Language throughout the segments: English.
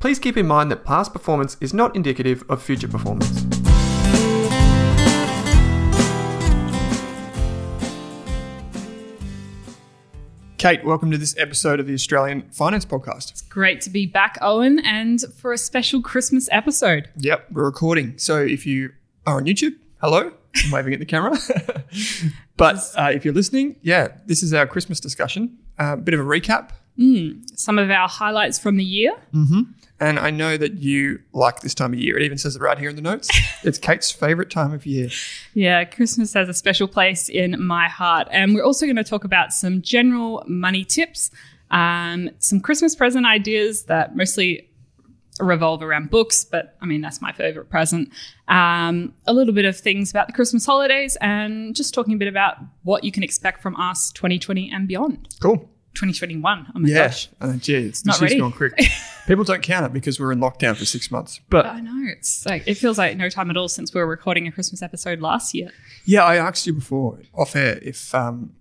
please keep in mind that past performance is not indicative of future performance. Kate, welcome to this episode of the Australian Finance Podcast. Great to be back, Owen, and for a special Christmas episode. Yep, we're recording. So if you are on YouTube, hello, I'm waving at the camera. but uh, if you're listening, yeah, this is our Christmas discussion. A uh, bit of a recap. Mm, some of our highlights from the year. Mm-hmm. And I know that you like this time of year. It even says it right here in the notes. it's Kate's favorite time of year. Yeah, Christmas has a special place in my heart. And we're also going to talk about some general money tips, um, some Christmas present ideas that mostly revolve around books, but I mean, that's my favorite present. Um, a little bit of things about the Christmas holidays and just talking a bit about what you can expect from us 2020 and beyond. Cool. 2021. Oh my yeah. gosh. Uh, geez, Not this ready. year's gone quick. People don't count it because we're in lockdown for six months. But I know. It's like, it feels like no time at all since we were recording a Christmas episode last year. yeah, I asked you before off air if um,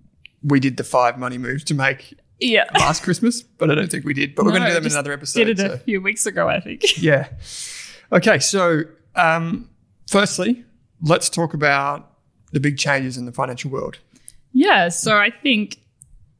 we did the five money moves to make Yeah. last Christmas, but I don't think we did. But we're going to do them in another episode. We did it so- a few weeks ago, I think. yeah. Okay, so um, firstly, let's talk about the big changes in the financial world. Yeah, so I think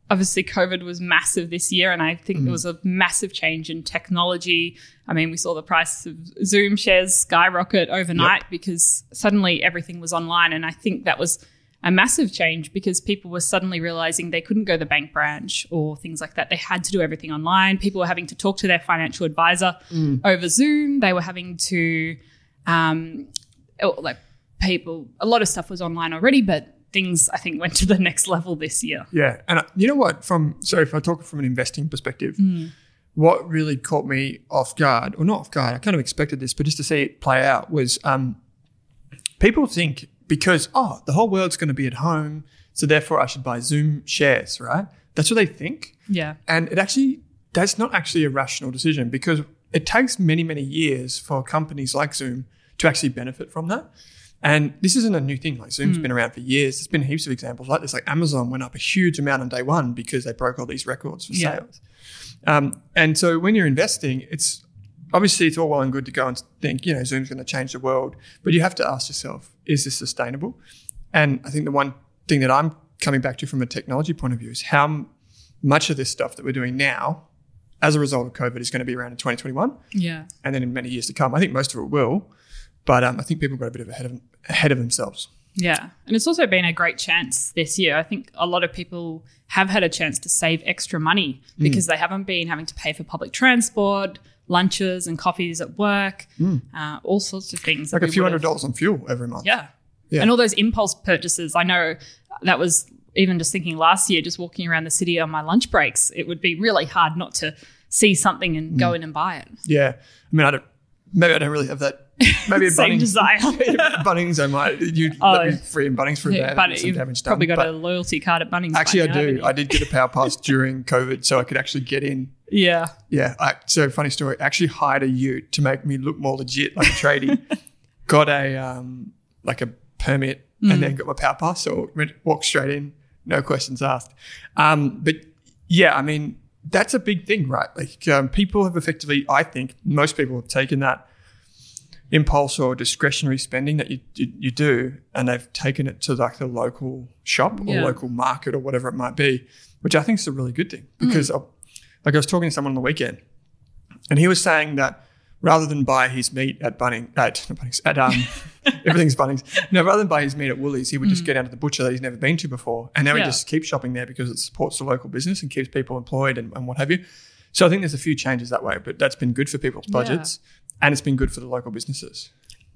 obviously COVID was massive this year, and I think Mm. there was a massive change in technology. I mean, we saw the price of Zoom shares skyrocket overnight because suddenly everything was online, and I think that was a massive change because people were suddenly realizing they couldn't go to the bank branch or things like that. They had to do everything online. People were having to talk to their financial advisor Mm. over Zoom. They were having to, um, oh, like people, a lot of stuff was online already, but things I think went to the next level this year. Yeah, and uh, you know what? From so if I talk from an investing perspective, what really caught me off guard, or not off guard, I kind of expected this, but just to see it play out was um, people think because oh the whole world's going to be at home, so therefore I should buy Zoom shares, right? That's what they think, Yeah. and it actually that's not actually a rational decision because it takes many many years for companies like Zoom to actually benefit from that. And this isn't a new thing. Like Zoom's been around for years. There's been heaps of examples like this. Like Amazon went up a huge amount on day one because they broke all these records for Yeah. sales. Um, and so when you're investing, it's obviously it's all well and good to go and think, you know, Zoom's going to change the world, but you have to ask yourself, is this sustainable? And I think the one thing that I'm coming back to from a technology point of view is how much of this stuff that we're doing now, as a result of COVID, is going to be around in 2021 Yeah. and then in many years to come. I think most of it will, but um, I think people got a bit of ahead of ahead of themselves. Yeah. And it's also been a great chance this year. I think a lot of people have had a chance to save extra money Mm. because they haven't been having to pay for public transport, lunches and coffees at work, uh, all sorts of things. Mm. Like a few hundred dollars on fuel every month. Yeah. Yeah. And all those impulse purchases. I know that was even just thinking last year, just walking around the city on my lunch breaks, it would be really hard not to see something and Mm. go in and buy it. Yeah. I mean, I don't. Maybe I don't really have that. Maybe at Bunnings, desire. Bunnings, I might. You Oh. let me free in Bunnings for a. Yeah, but some you've damage probably done. got But a loyalty card at Bunnings. Actually, I now, do. I did get a power pass during COVID, so I could actually get in. Yeah. Yeah. I, so funny story. I actually hired a Ute to make me look more legit, like a tradie. got a um, like a permit, Mm. and then got my power pass. So walked straight in, no questions asked. Um, but yeah, I mean that's a big thing, right? Like um, people have effectively, I think, most people have taken that impulse or discretionary spending that you, you you do, and they've taken it to like the local shop or Yeah. local market or whatever it might be, which I think is a really good thing Mm. because, uh, like, I was talking to someone on the weekend, and he was saying that rather than buy his meat at Bunning at Bunnings at um everything's Bunnings, no, rather than buy his meat at Woolies, he would just get down to the butcher that he's never been to before, and now he Mm. Just keeps shopping there because it supports the local business and keeps people employed and, and what have you. So I think there's a few changes that way, but that's been good for people's budgets, and it's been good for the local businesses.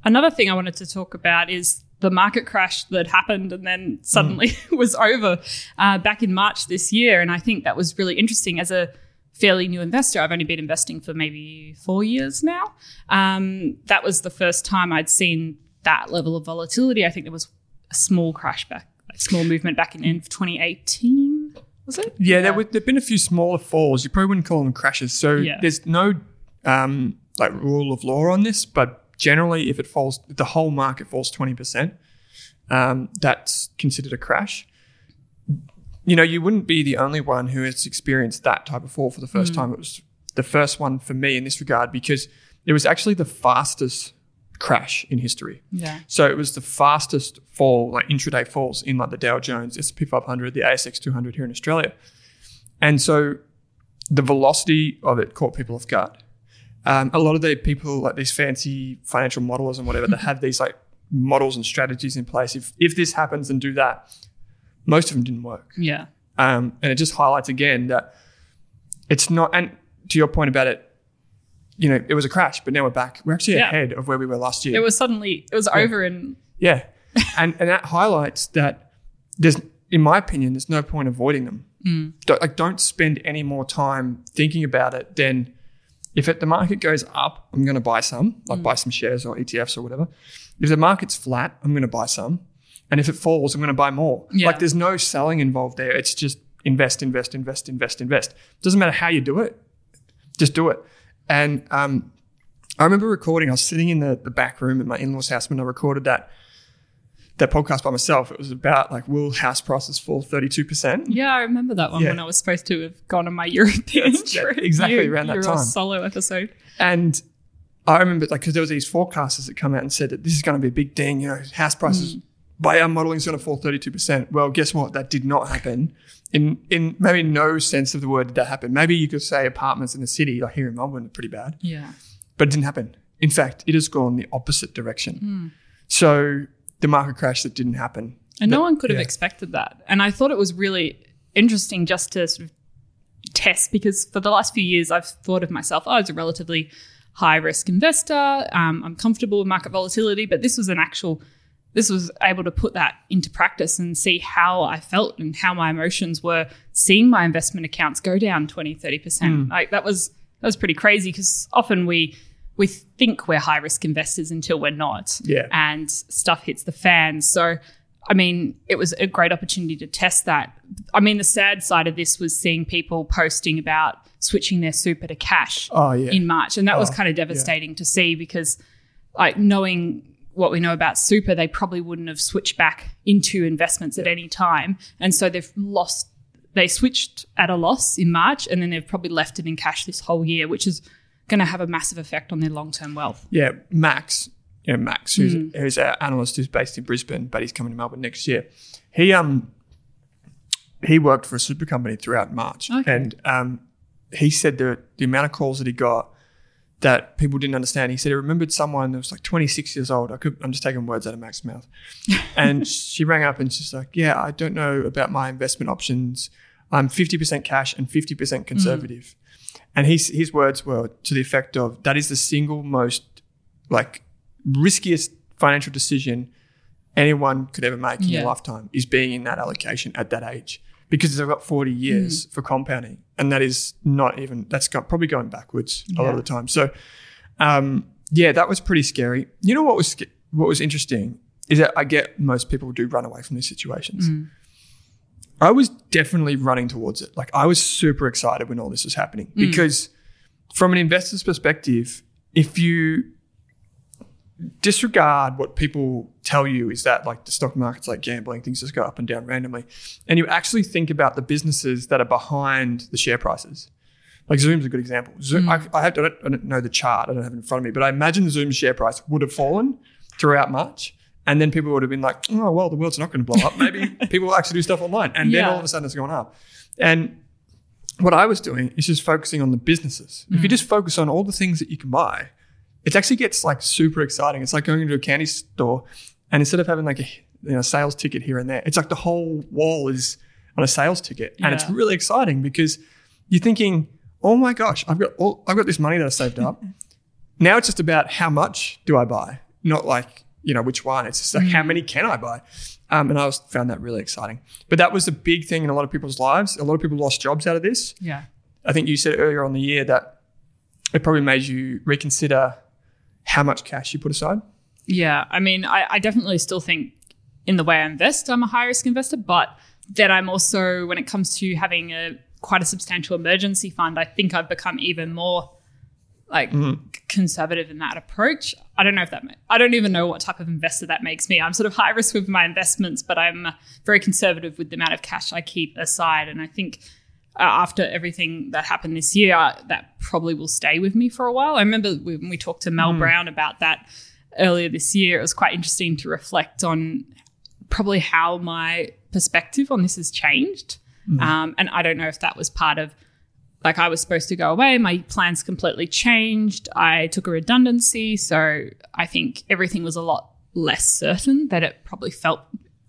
Another thing I wanted to talk about is the market crash that happened and then suddenly was over uh, back in March this year. And I think that was really interesting as a fairly new investor. I've only been investing for maybe four years now. Um, that was the first time I'd seen that level of volatility. I think there was a small crash back, a small movement back in end of 2018. Was it? Yeah, there would there've been a few smaller falls. You probably wouldn't call them crashes. So Yeah. there's no um, like rule of law on this, but generally, if it falls, if the whole market falls twenty percent, um, that's considered a crash. You know, you wouldn't be the only one who has experienced that type of fall for the first time. It was the first one for me in this regard because it was actually the fastest crash in history. Yeah. So it was the fastest fall, like intraday falls in like the Dow Jones, S&P 500, the ASX 200 here in Australia. And so the velocity of it caught people off guard. Um, a lot of the people, like these fancy financial modelers and whatever, that have these like models and strategies in place. If if this happens and do that, most of them didn't work. Yeah. Um, and it just highlights again that it's not. And to your point about it, you know, it was a crash, but now we're back. We're actually Yeah. ahead of where we were last year. It was suddenly, it was over in, Yeah. and and that highlights that there's in my opinion, there's no point avoiding them. Don't, like don't spend any more time thinking about it than if it, the market goes up, I'm going to buy some, like buy some shares or ETFs or whatever. If the market's flat, I'm going to buy some. And if it falls, I'm going to buy more. Yeah. Like there's no selling involved there. It's just invest, invest, invest, invest, invest. Doesn't matter how you do it, just do it. And um, I remember recording, I was sitting in the, the back room at my in law's house when I recorded that that podcast by myself. It was about like, will house prices fall 32%? yeah, I remember that one Yeah. when I was supposed to have gone on my European That's- trip. exactly You- around that time. solo episode. And I remember like, because there was these forecasters that come out and said that this is going to be a big ding, you know, house prices mm. by our modeling is going to fall 32%. Well, guess what? That did not happen. In, in maybe no sense of the word did that happen. Maybe you could say apartments in the city, like here in Melbourne, are pretty bad. Yeah. but it didn't happen. In fact, it has gone the opposite direction. Hmm. So the market crash that didn't happen. And no one could have expected that. And I thought it was really interesting just to sort of test because for the last few years, I've thought of myself oh, as a relatively high risk investor. Um, I'm comfortable with market volatility, but this was an actual, this was able to put that into practice and see how I felt and how my emotions were seeing my investment accounts go down 20, 30%. Like that was, that was pretty crazy because often we, we think we're high risk investors until we're not Yeah. and stuff hits the fan. So, I mean, it was a great opportunity to test that. I mean, the sad side of this was seeing people posting about switching their super to cash Oh, yeah. in March. And that was Oh, kind of devastating to see because, like, knowing what we know about super, they probably wouldn't have switched back into investments at any time. And so they've lost, they switched at a loss in March and then they've probably left it in cash this whole year, which is going to have a massive effect on their long term wealth. Yeah, Max, you know, Max, who's, who's our analyst who's based in Brisbane, but he's coming to Melbourne next year. He um he worked for a super company throughout March, Okay. and um he said the the amount of calls that he got that people didn't understand. He said he remembered someone that was like 26 years old. I could I'm just taking words out of Max's mouth, and she rang up and she's like, "Yeah, I don't know about my investment options. I'm 50% cash and 50% conservative." And his his words were to the effect of, "That is the single most like riskiest financial decision anyone could ever make in Yeah. their lifetime is being in that allocation at that age. Because they've got 40 years for compounding. And that is not even that's got, probably going backwards a lot of the time. So um, yeah that was pretty scary. You know what was what was interesting is that i get most people do run away from these situations I was definitely running towards it. Like I was super excited when all this was happening mm. because from an investor's perspective, if you disregard what people tell you is that like the stock market's like gambling, things just go up and down randomly, and you actually think about the businesses that are behind the share prices. Like Zoom's a good example. Zoom, mm. I, I, have, I, don't, I don't know the chart, I don't have it in front of me, but I imagine Zoom's share price would have fallen throughout March. And then people would have been like, oh, well, the world's not going to blow up. Maybe people will actually do stuff online. And then all of a sudden it's going up. And what I was doing is just focusing on the businesses. If you mm. just focus on all the things that you can buy, it actually gets like super exciting. It's like going into a candy store and instead of having like a you know, sales ticket here and there, it's like the whole wall is on a sales ticket. And it's really exciting because you're thinking, oh my gosh, I've got all, I've got this money that I saved up. now it's just about how much do I buy, not like, you know, which one. It's just like how many can I buy? Um, and I was, found that really exciting. But that was a big thing in a lot of people's lives. A lot of people lost jobs out of this. Yeah. I think you said earlier on the year that it probably made you reconsider how much cash you put aside. Yeah, I mean, I, I definitely still think in the way I invest, I'm a high risk investor, but then I'm also, when it comes to having a quite a substantial emergency fund, I think I've become even more like conservative in that approach. I don't know if that, I don't even know what type of investor that makes me. I'm sort of high risk with my investments, but I'm very conservative with the amount of cash I keep aside. And I think uh, after everything that happened this year, uh, that probably will stay with me for a while. I remember when we talked to Mel Browne about that earlier this year, it was quite interesting to reflect on probably how my perspective on this has changed. Um, and I don't know if that was part of like I was supposed to go away. My plans completely changed. I took a redundancy. So I think everything was a lot less certain that it probably felt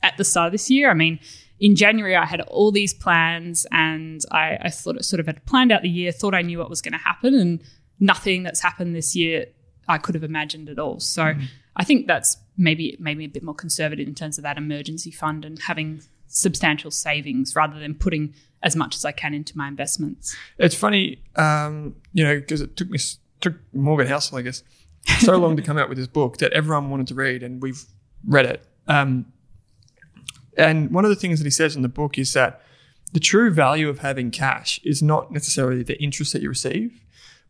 at the start of this year. I mean, in January, I had all these plans and I, I thought it sort of had planned out the year, thought I knew what was going to happen, and nothing that's happened this year I could have imagined at all. So mm-hmm. I think that's maybe made me a bit more conservative in terms of that emergency fund and having substantial savings rather than putting as much as I can into my investments. It's funny, um, you know, because it took me took Morgan Housel, I guess, so long to come out with this book that everyone wanted to read, and we've read it. Um, and one of the things that he says in the book is that the true value of having cash is not necessarily the interest that you receive,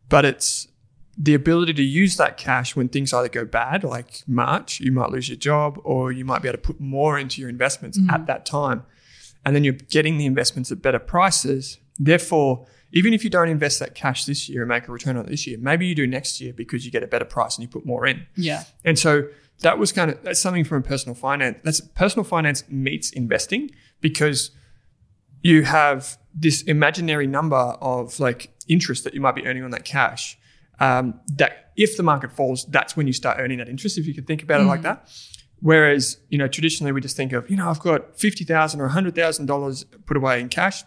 but it's the ability to use that cash when things either go bad, like March, you might lose your job, or you might be able to put more into your investments at mm. that time. And then you're getting the investments at better prices. Therefore, even if you don't invest that cash this year and make a return on it this year, maybe you do next year because you get a better price and you put more in. Yeah. And so that was kind of that's something from personal finance. That's personal finance meets investing because you have this imaginary number of like interest that you might be earning on that cash. Um, that if the market falls, that's when you start earning that interest. If you could think about it like that. Whereas you know traditionally we just think of you know I've got fifty thousand or hundred thousand dollars put away in cash.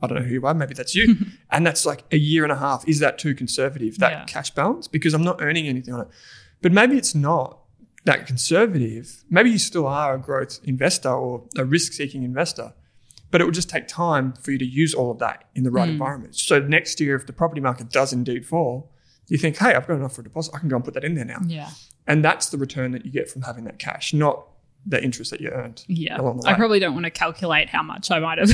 I don't know who you are. Maybe that's you. and that's like a year and a half. Is that too conservative? That Yeah. cash balance because I'm not earning anything on it. But maybe it's not that conservative. Maybe you still are a growth investor or a risk seeking investor, but it will just take time for you to use all of that in the right environment. So next year, if the property market does indeed fall, you think, hey, I've got enough for a deposit. I can go and put that in there now. Yeah. And that's the return that you get from having that cash, not the interest that you earned Yeah. along the way. I probably don't want to calculate how much I might have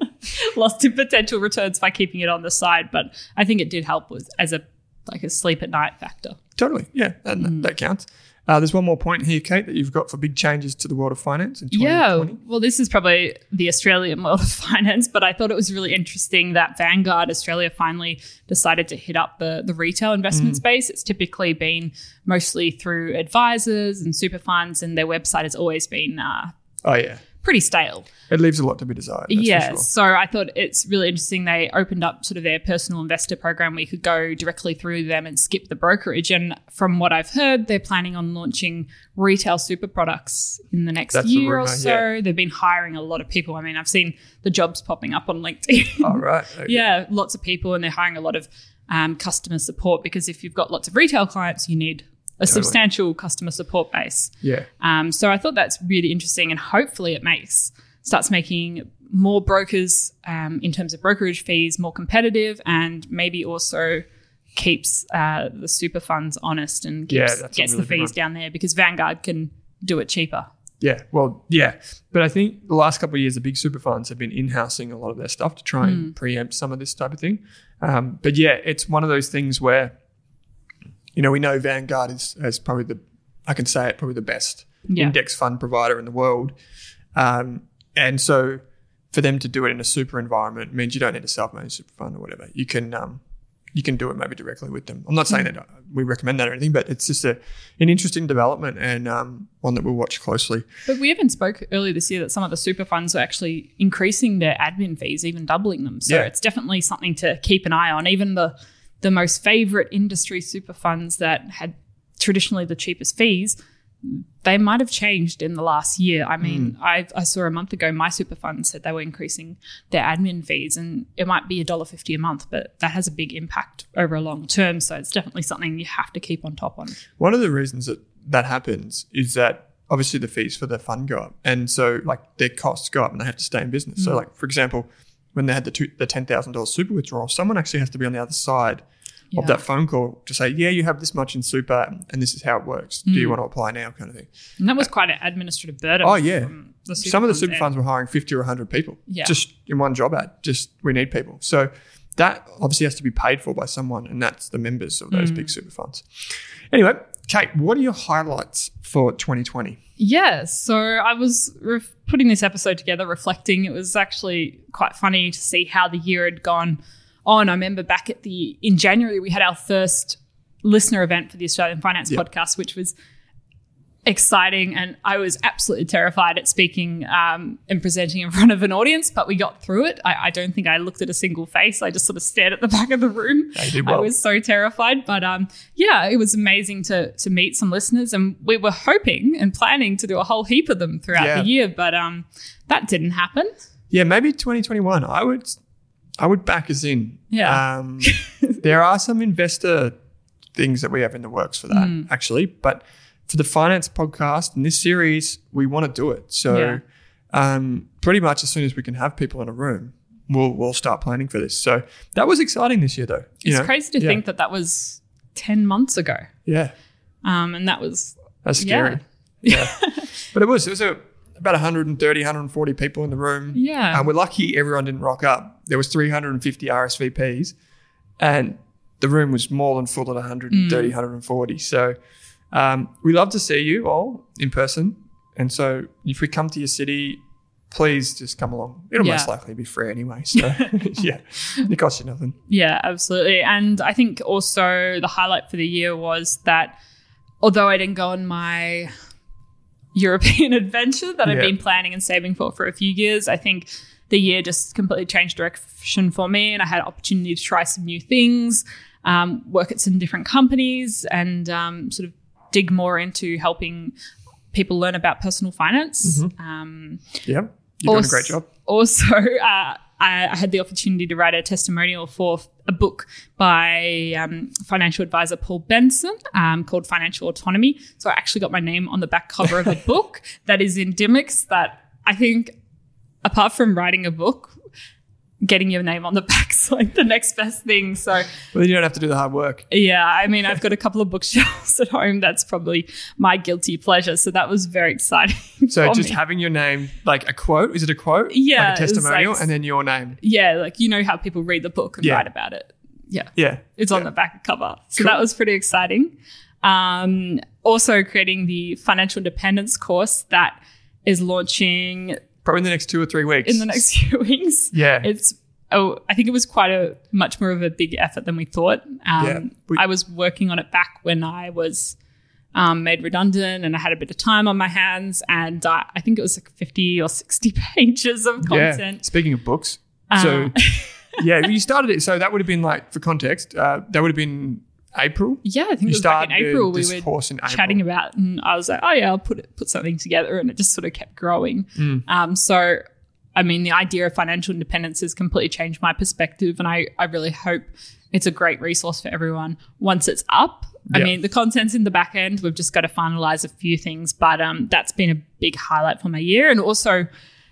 lost in potential returns by keeping it on the side, but I think it did help with as a like a sleep at night factor. Totally. Yeah, and that- that counts. Uh, there's one more point here, Kate, that you've got for big changes to the world of finance in 2020. Yeah, well, this is probably the Australian world of finance, but I thought it was really interesting that Vanguard Australia finally decided to hit up the, the retail investment space. It's typically been mostly through advisors and super funds, and their website has always been uh, Oh, yeah. Pretty stale. It leaves a lot to be desired. Yeah, sure. so I thought it's really interesting. They opened up sort of their personal investor program where you could go directly through them and skip the brokerage. And from what I've heard, they're planning on launching retail super products in the next That's year or so. yeah. They've been hiring a lot of people. I mean, I've seen the jobs popping up on LinkedIn. Oh, right. Okay. yeah, lots of people, and they're hiring a lot of um, customer support because if you've got lots of retail clients, you need a substantial customer support base. Yeah. Um, so I thought that's really interesting, and hopefully it makes starts making more brokers um, in terms of brokerage fees more competitive, and maybe also keeps uh, the super funds honest and Yeah, keeps, a gets really the fees down there because Vanguard can do it cheaper. Yeah, well, yeah, but I think the last couple of years, the big super funds have been in-housing a lot of their stuff to try and preempt some of this type of thing. Um, but yeah, it's one of those things where, you know, we know Vanguard is, is probably the, I can say it, probably the best Yeah. index fund provider in the world, um, and so for them to do it in a super environment means you don't need a self-managed super fund or whatever. You can um, you can do it maybe directly with them. I'm not saying that uh, we recommend that or anything, but it's just a, an interesting development and um, one that we'll watch closely. But we even spoke earlier this year that some of the super funds are actually increasing their admin fees, even doubling them. So Yeah. it's definitely something to keep an eye on. Even the the most favorite industry super funds that had traditionally the cheapest fees, they might have changed in the last year. I mean, mm. I, I saw a month ago my super fund said they were increasing their admin fees, and it might be a dollar fifty a month, but that has a big impact over a long term. So it's definitely something you have to keep on top on. One of the reasons that that happens is that obviously the fees for the fund go up, and so like their costs go up, and they have to stay in business. So mm. like for example, when they had the two, the ten thousand dollars super withdrawal, someone actually has to be on the other side Yeah. of that phone call to say, yeah, you have this much in super, and this is how it works. Do you Mm. want to apply now, kind of thing. And that was quite an administrative burden. Oh, yeah. from the super Some of the super funds were hiring fifty or hundred people, Yeah. just in one job ad. Just we need people, so that obviously has to be paid for by someone, and that's the members of those Mm. big super funds. Anyway, Kate, what are your highlights for 2020? Yeah, so I was ref- putting this episode together, reflecting. It was actually quite funny to see how the year had gone on. I remember back at the in January we had our first listener event for the Australian Finance Yep. Podcast, which was exciting, and I was absolutely terrified at speaking um, and presenting in front of an audience, but we got through it. I, I don't think I looked at a single face. I just sort of stared at the back of the room. You did I was so terrified, but um, yeah, it was amazing to to meet some listeners, and we were hoping and planning to do a whole heap of them throughout Yeah. the year, but um, that didn't happen. Yeah, maybe 2021. I would, I would back us in. Yeah. Um, there are some investor things that we have in the works for that, Hmm. actually. But for the finance podcast in this series, we want to do it. So, Yeah. um, pretty much as soon as we can have people in a room, we'll we'll start planning for this. So that was exciting this year, though. It's know? crazy to Yeah. think that that was ten months ago, Yeah, um, and that was that's scary. Yeah. Yeah, but it was it was a, about 130, 140 people in the room. yeah, And we're lucky everyone didn't rock up. There was 350 RSVPs and the room was more than full at 130, Mm. 140. So um, we love to see you all in person. And so if we come to your city, please just come along. It'll Yeah. most likely be free anyway. So yeah, it costs you nothing. Yeah, absolutely. And I think also the highlight for the year was that although I didn't go on my European adventure that I've been planning and saving for for a few years, I think the year just completely changed direction for me and I had opportunity to try some new things, um, work at some different companies and um, sort of dig more into helping people learn about personal finance. Um, Yeah, you're doing a great job. Also, uh, I, I had the opportunity to write a testimonial for a book by um, financial advisor Paul Benson um, called Financial Autonomy. So I actually got my name on the back cover of a book that is in Dymocks that I think, apart from writing a book, getting your name on the back's like the next best thing. So Well, then you don't have to do the hard work. yeah, I mean, I've got a couple of bookshelves at home. That's probably my guilty pleasure. So that was very exciting. So just me. having your name, like a quote, is it a quote? Yeah, Like a testimonial like- and then your name. yeah, like you know how people read the book and Yeah. write about it. Yeah, Yeah. it's on the back cover. So Cool. that was pretty exciting. Um, also, creating the financial independence course that is launching Probably in the next two or three weeks. in the next few weeks. Yeah. It's oh, I think it was quite a much more of a big effort than we thought. Um, Yeah. We- I was working on it back when I was um, made redundant and I had a bit of time on my hands, and uh, I think it was like fifty or sixty pages of content. Yeah. Speaking of books, Uh, so yeah, you started it. So that would have been like, for context, uh, that would have been April. Yeah, I think You it was back in April. We were course in April. chatting about, and I was like, "Oh yeah, I'll put it, put something together," and it just sort of kept growing. Mm. Um, so, I mean, the idea of financial independence has completely changed my perspective, and I, I really hope it's a great resource for everyone once it's up. I mean, the content's in the back end. We've just got to finalize a few things, but um, that's been a big highlight for my year, and also.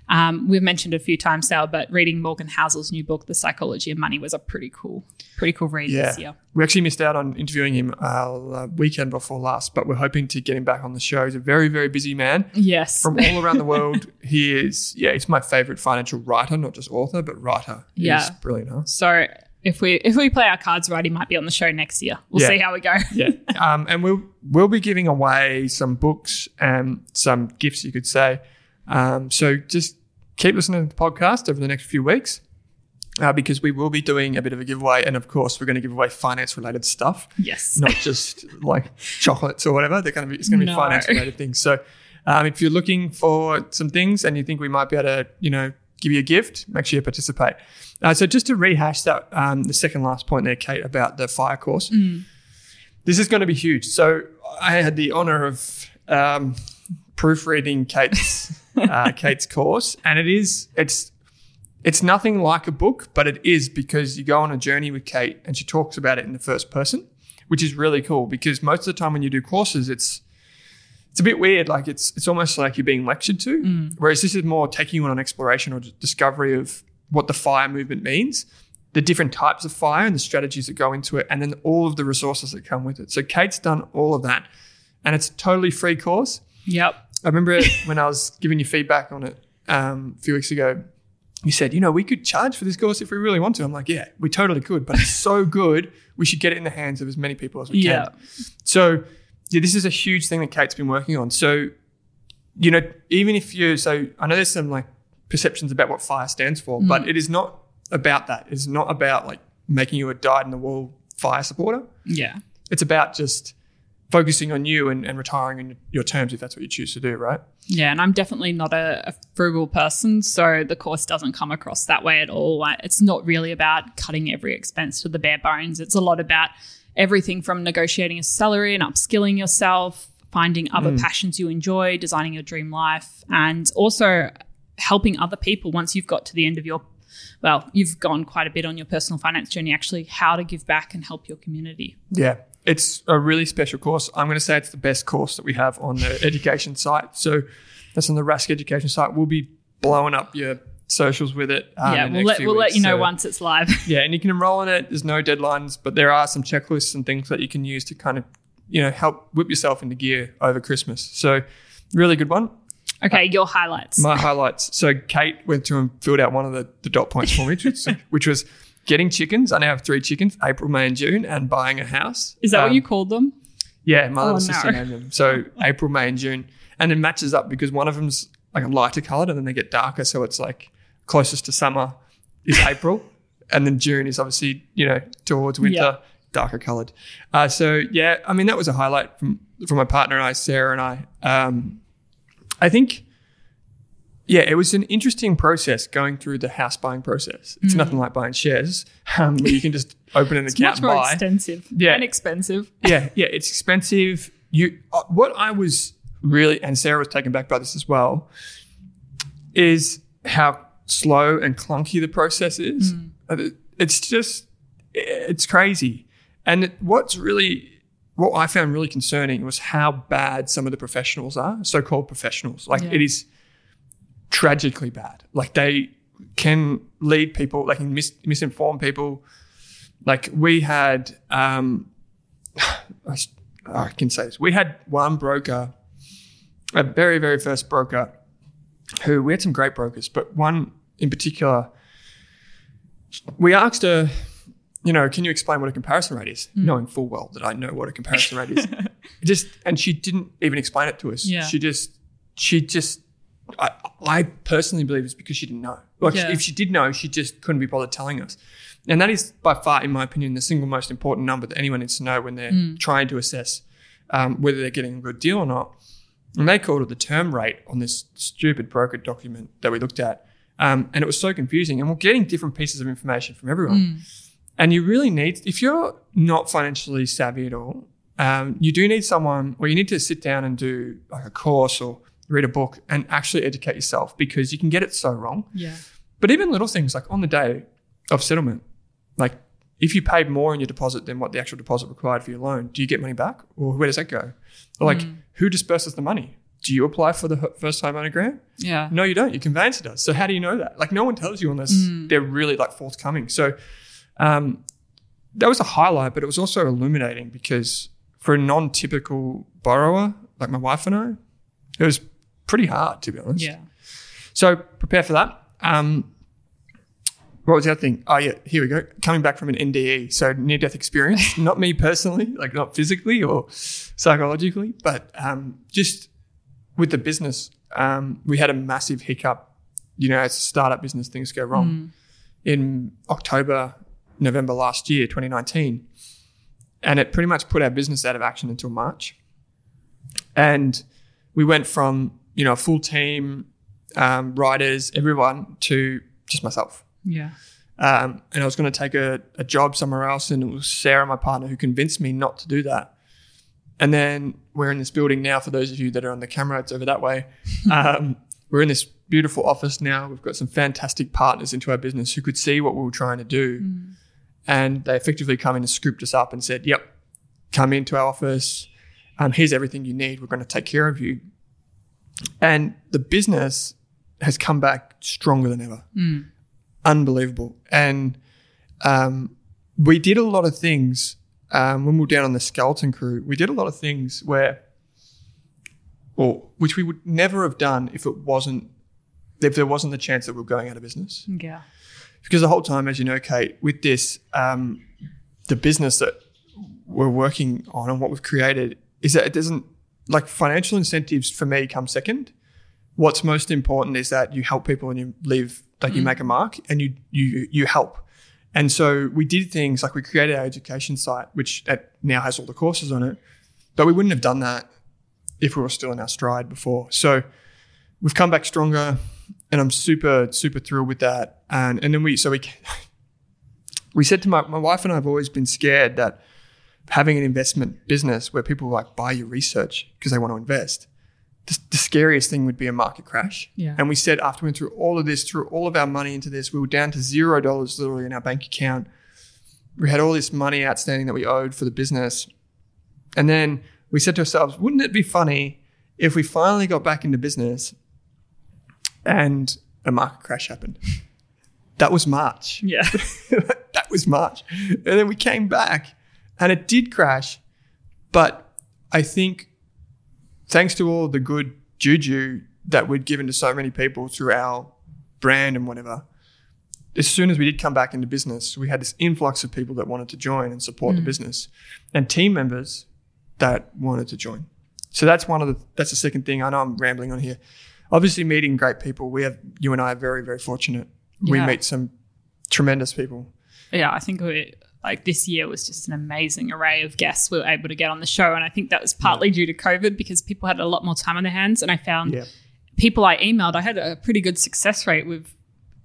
Um, we've mentioned a few times now, but reading Morgan Housel's new book, The Psychology of Money, was a pretty cool, pretty cool read Yeah. this year. We actually missed out on interviewing him uh, weekend before last, but we're hoping to get him back on the show. He's a very, very busy man Yes, from all around the world. he is, yeah, he's my favorite financial writer, not just author, but writer. He's Yeah. brilliant, huh? So if we if we play our cards right, he might be on the show next year. We'll Yeah. see how we go. Yeah. um, and we'll we'll be giving away some books and some gifts, you could say. Um, so just keep listening to the podcast over the next few weeks. Uh, because we will be doing a bit of a giveaway, and of course, we're going to give away finance-related stuff, yes. not just like chocolates or whatever. They're going to be it's going to be No. finance-related things. So, um, if you're looking for some things and you think we might be able to, you know, give you a gift, make sure you participate. Uh, so, just to rehash that, um, the second last point there, Kate, about the fire course this is going to be huge. So I had the honor of um, proofreading Kate's uh, Kate's course, and it is it's it's nothing like a book, but it is because you go on a journey with Kate, and she talks about it in the first person, which is really cool. Because most of the time when you do courses, it's it's a bit weird. Like it's it's almost like you're being lectured to, whereas this is more taking you on an exploration or discovery of what the fire movement means, the different types of fire and the strategies that go into it, and then all of the resources that come with it. So Kate's done all of that, and it's a totally free course. Yep. I remember when I was giving you feedback on it um, a few weeks ago. You said, you know, we could charge for this course if we really want to. I'm like, yeah, we totally could, but it's so good, we should get it in the hands of as many people as we Yeah. can. So, yeah, this is a huge thing that Kate's been working on. So, you know, even if you, so I know there's some like perceptions about what FIRE stands for, but it is not about that. It's not about like making you a dyed in the wall fire supporter. Yeah. It's about just focusing on you and, and retiring on your terms if that's what you choose to do, right? Yeah, and I'm definitely not a, a frugal person, so the course doesn't come across that way at all. It's not really about cutting every expense to the bare bones. It's a lot about everything from negotiating a salary and upskilling yourself, finding other mm. passions you enjoy, designing your dream life, and also helping other people once you've got to the end of your well, you've gone quite a bit on your personal finance journey, actually, how to give back and help your community. Yeah, it's a really special course. I'm going to say it's the best course that we have on the education site. So that's on the Rask education site. We'll be blowing up your socials with it. um, yeah, we'll next let, we'll let you know So- once it's live. Yeah, and you can enroll in it. There's no deadlines, but there are some checklists and things that you can use to kind of, you know, help whip yourself into gear over Christmas. So, really good one. okay, your highlights. My highlights. So Kate went through and filled out one of the, the dot points for me, which, which was getting chickens. I now have three chickens, April, May, and June, and buying a house. Is that what Um, you called them? Yeah, my Oh, little sister no. named them. So April, May, and June. And it matches up because one of them's like a lighter colored and then they get darker. So it's like closest to summer is April. and then June is obviously, you know, towards winter, Yeah. darker colored. Uh, so yeah, I mean, that was a highlight from, from my partner and I, Sarah and I. Um, I think, yeah, it was an interesting process going through the house buying process. It's nothing like buying shares um, where you can just open an Mm. It's account much and more buy extensive Yeah. and expensive. yeah, yeah, it's expensive. You, uh, what I was really, and Sarah was taken back by this as well, is how slow and clunky the process is. Uh, It's just, it's crazy. And what's really, what I found really concerning was how bad some of the professionals are, so-called professionals. Like Yeah. it is tragically bad. Like they can lead people, they can mis- misinform people. Like we had, um, I, s- I can say this. We had one broker, a very, very first broker, who we had some great brokers, but one in particular, we asked her, you know, can you explain what a comparison rate is? Knowing full well that I know what a comparison rate is. Just and she didn't even explain it to us. Yeah. She just, she just, I, I personally believe it's because she didn't know. Like Yeah. if she did know, she just couldn't be bothered telling us. And that is by far, in my opinion, the single most important number that anyone needs to know when they're trying to assess um, whether they're getting a good deal or not. And they called it the term rate on this stupid broker document that we looked at. Um, and it was so confusing. And we're getting different pieces of information from everyone. And you really need, if you're not financially savvy at all, um, you do need someone, or you need to sit down and do like a course or read a book and actually educate yourself because you can get it so wrong. Yeah. But even little things like on the day of settlement, like if you paid more in your deposit than what the actual deposit required for your loan, do you get money back or where does that go? Or like who disperses the money? Do you apply for the first time owner grant? Yeah. No, you don't. Your conveyancer does. So how do you know that? Like no one tells you unless they're really like forthcoming. So um, that was a highlight, but it was also illuminating because for a non-typical borrower like my wife and I, it was pretty hard to be honest. Yeah. So prepare for that. Um, what was the other thing? Oh yeah, here we go. Coming back from an NDE, so near death experience. not me personally, like not physically or psychologically, but um, just with the business, um, we had a massive hiccup. You know, as a startup business, things go wrong. In October, November last year, 2019, and it pretty much put our business out of action until March. And we went from you know full team, um, writers, everyone to just myself. Yeah. Um, and I was going to take a, a job somewhere else, and it was Sarah, my partner, who convinced me not to do that. And then we're in this building now. For those of you that are on the camera, it's over that way. Um, we're in this beautiful office now. We've got some fantastic partners into our business who could see what we were trying to do, and they effectively come in and scooped us up and said, "Yep, come into our office. Um, here's everything you need. We're going to take care of you." And the business has come back stronger than ever unbelievable. And um, we did a lot of things um, when we were down on the skeleton crew. We did a lot of things where, or which we would never have done if it wasn't if there wasn't the chance that we were going out of business. Yeah. Because the whole time, as you know, Kate, with this, um, the business that we're working on and what we've created is that it doesn't like financial incentives for me come second. What's most important is that you help people and you leave like you mm-hmm. make a mark and you you you help. And so we did things like we created our education site, which now has all the courses on it, but we wouldn't have done that if we were still in our stride before. So we've come back stronger, and I'm super super thrilled with that. And and then we so we we said to my my wife and I have always been scared that having an investment business where people like buy your research because they want to invest. The, the scariest thing would be a market crash. Yeah. And we said after we went through all of this, threw all of our money into this, we were down to zero dollars literally in our bank account. We had all this money outstanding that we owed for the business. And then we said to ourselves, wouldn't it be funny if we finally got back into business and a market crash happened? That was March. Yeah. that was March. And then we came back and it did crash. But I think thanks to all the good juju that we'd given to so many people through our brand and whatever, as soon as we did come back into business, we had this influx of people that wanted to join and support the mm. business and team members that wanted to join. So that's one of the that's the second thing. I know I'm rambling on here. Obviously meeting great people. We have you and I are very, very fortunate. We meet some tremendous people. yeah, I think we, like this year was just an amazing array of guests we were able to get on the show. And I think that was partly due to COVID because people had a lot more time on their hands. And I found Yeah. people I emailed, I had a pretty good success rate with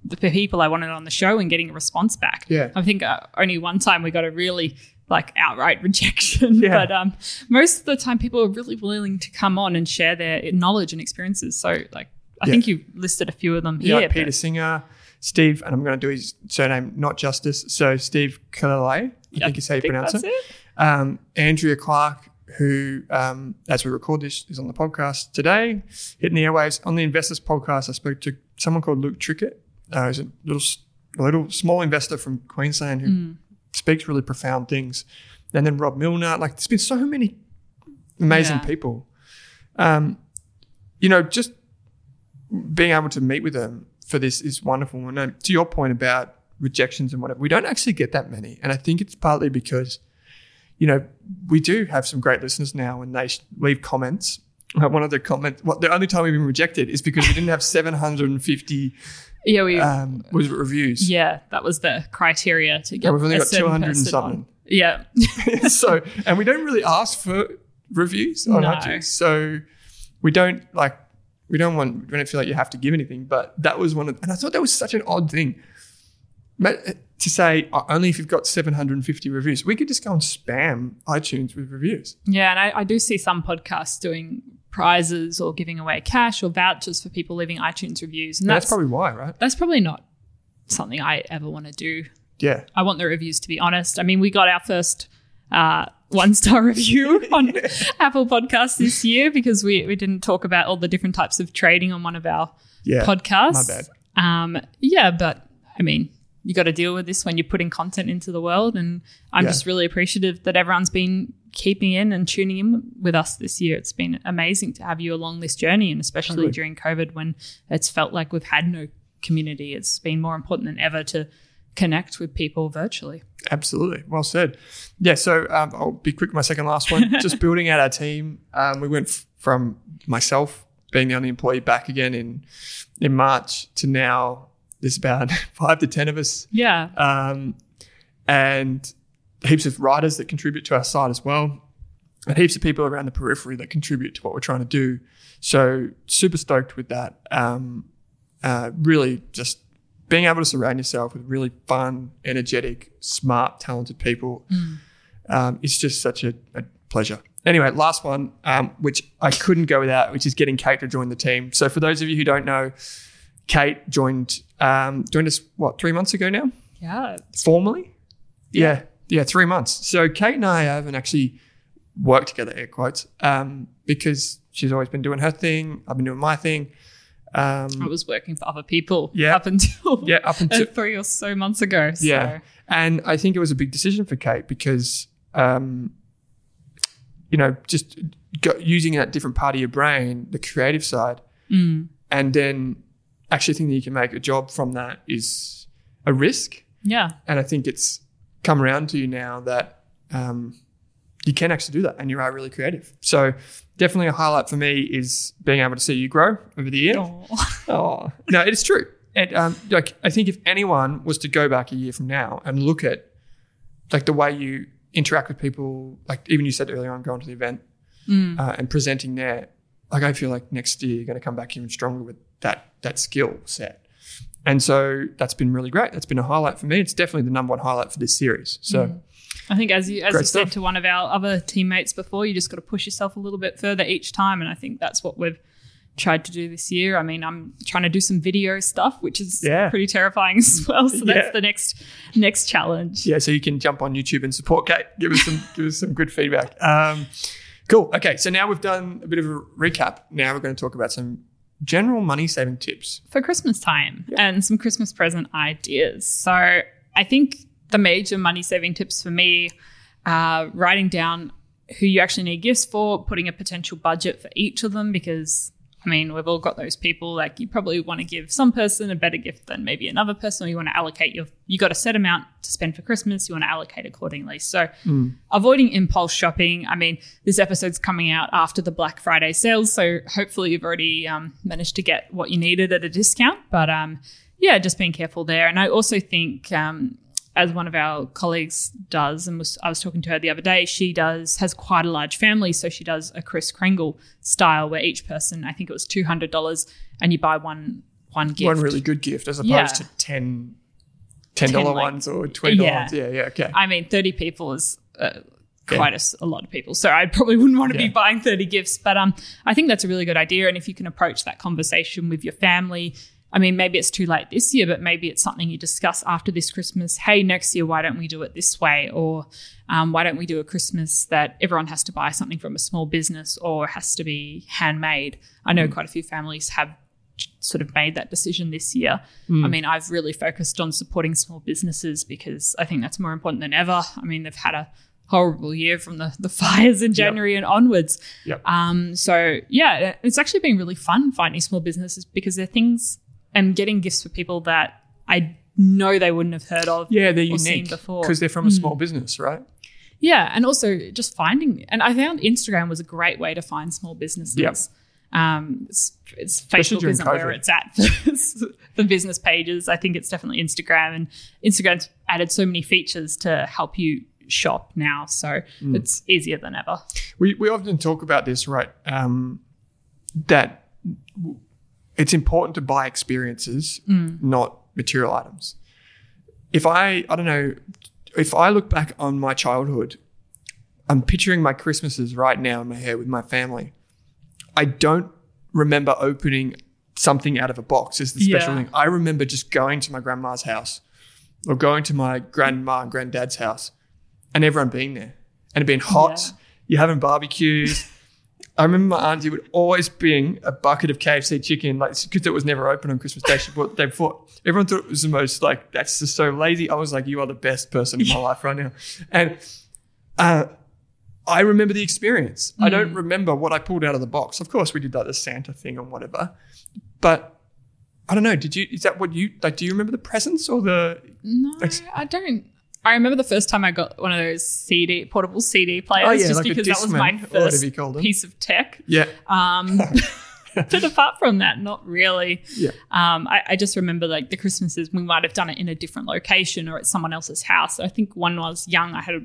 the people I wanted on the show and getting a response back. Yeah. I think uh, only one time we got a really like outright rejection. Yeah. But um, most of the time, people are really willing to come on and share their knowledge and experiences. So, like, I Yeah. think you listed a few of them Yeah, here. like Peter Singer, Steve, and I'm going to do his surname, not justice. So Steve Kalale, I think is how you pronounce it. it. Um, Andrea Clark, who, um, as we record this, is on the podcast today, hitting the airwaves. On the Investors podcast, I spoke to someone called Luke Trickett. Uh, he's a little, a little small investor from Queensland who speaks really profound things. And then Rob Milner. Like, there's been so many amazing Yeah. people. Um, you know, just being able to meet with them for this is wonderful. And uh, to your point about rejections and whatever, we don't actually get that many. And I think it's partly because, you know, we do have some great listeners now and they leave comments. Uh, One of the comments, what the only time we've been rejected is because we didn't have 750 Yeah, we. um, was it reviews. yeah, that was the criteria to get. And we've only got 200 and something. on. Yeah, so, and we don't really ask for reviews on No. iTunes. So we don't like, we don't want, we don't feel like you have to give anything. But that was one of, and I thought that was such an odd thing Ma- to say "Oh, only if you've got 750 reviews. We could just go and spam iTunes with reviews. yeah, and I, I do see some podcasts doing prizes or giving away cash or vouchers for people leaving iTunes reviews, and And that's that's probably why, right? that's probably not something I ever want to do. Yeah. I want the reviews to be honest. I mean, we got our first uh, one star review on Apple Podcasts this year because we, we didn't talk about all the different types of trading on one of our Yeah. podcasts. my bad. Um, yeah, but I mean, you got to deal with this when you're putting content into the world. And I'm Yeah. just really appreciative that everyone's been keeping in and tuning in with us this year. It's been amazing to have you along this journey, and especially Totally. during COVID when it's felt like we've had no community. It's been more important than ever to connect with people virtually. Absolutely. Well said. Yeah. So um, I'll be quick with my second last one. Just building out our team. Um, we went f- from myself being the only employee back again in in March to now there's about five to ten of us, Yeah. um, and heaps of writers that contribute to our site as well, and heaps of people around the periphery that contribute to what we're trying to do. So super stoked with that. Um, uh, really just being able to surround yourself with really fun, energetic, smart, talented people um, is just such a, a pleasure. Anyway, last one, um, which I couldn't go without, which is getting Kate to join the team. So for those of you who don't know, Kate joined um, joined us what three months ago now, Yeah. formally. Yeah, yeah, three months. So Kate and I haven't actually worked together, air quotes, um, because she's always been doing her thing. I've been doing my thing. Um, I was working for other people Yeah. up until yeah, up until three or so months ago. So. Yeah. And I think it was a big decision for Kate because, um, you know, just go, using that different part of your brain, the creative side, Mm. and then actually thinking that you can make a job from that is a risk. Yeah. And I think it's come around to you now that um, you can actually do that and you are really creative. So definitely a highlight for me is being able to see you grow over the year. Oh no, it's true. And um, like I think if anyone was to go back a year from now and look at like the way you interact with people, like even you said earlier on going to the event Mm. uh, and presenting there, like I feel like next year you're going to come back even stronger with that that skill set. And so that's been really great. That's been a highlight for me. It's definitely the number one highlight for this series. So I think as you as Great you said to one of our other teammates before, you just got to push yourself a little bit further each time, and I think that's what we've tried to do this year. I mean, I'm trying to do some video stuff, which is Yeah. pretty terrifying as well. So Yeah. that's the next next challenge. yeah, so you can jump on YouTube and support Kate. Give us some give us some good feedback. Um, cool. Okay, so now we've done a bit of a recap. Now we're going to talk about some general money saving tips. for Christmas time and some Christmas present ideas. So I think the major money saving tips for me are writing down who you actually need gifts for, putting a potential budget for each of them because I mean, we've all got those people like you probably want to give some person a better gift than maybe another person, or you want to allocate your you got a set amount to spend for Christmas, you want to allocate accordingly. So avoiding impulse shopping. I mean, this episode's coming out after the Black Friday sales, so hopefully you've already um, managed to get what you needed at a discount. But um, yeah, just being careful there. And I also think, um, as one of our colleagues does, and was, I was talking to her the other day, she does has quite a large family, so she does a Chris Kringle style where each person, I think it was two hundred dollars, and you buy one one gift. One really good gift as opposed Yeah. to 10 $10 like- ones or $20. Yeah. Yeah, yeah, okay. I mean, 30 people is uh, quite a, lot of people. So I probably wouldn't want to Yeah. be buying 30 gifts. But um, I think that's a really good idea. And if you can approach that conversation with your family, I mean, maybe it's too late this year, but maybe it's something you discuss after this Christmas. Hey, next year, why don't we do it this way? Or um, why don't we do a Christmas that everyone has to buy something from a small business or has to be handmade? I know quite a few families have sort of made that decision this year. I mean, I've really focused on supporting small businesses because I think that's more important than ever. I mean, they've had a horrible year from the, the fires in January and onwards. Yep. Um, so yeah, it's actually been really fun finding small businesses because they're things and getting gifts for people that I know they wouldn't have heard of. yeah, they're unique before. because they're from a small business, right? Yeah, and also just finding, and I found Instagram was a great way to find small businesses. Yep. Um, it's, it's Facebook isn't where it's at for, business pages. I think it's definitely Instagram, and Instagram's added so many features to help you shop now, so Mm. it's easier than ever. We, we often talk about this, right? Um, that it's important to buy experiences, mm. not material items. If I, I don't know, if I look back on my childhood, I'm picturing my Christmases right now in my head with my family. I don't remember opening something out of a box as the special Yeah. thing. I remember just going to my grandma's house or going to my grandma and granddad's house and everyone being there and it being hot. Yeah. You're having barbecues. I remember my auntie would always bring a bucket of KFC chicken, like because it was never open on Christmas Day. She bought the day before. Everyone thought it was the most like that's just so lazy. I was like, you are the best person in my life right now, and uh, I remember the experience. I don't remember what I pulled out of the box. Of course, we did like the Santa thing or whatever, but I don't know. Did you? Is that what you like? Do you remember the presents or the? No, Ex- I don't. I remember the first time I got one of those CD portable CD players, Oh, yeah, just like because that was my first you called them. piece of tech. Yeah, Um, but apart from that, not really. yeah, Um, I, I just remember like the Christmases, we might have done it in a different location or at someone else's house. I think when I was young, I had a,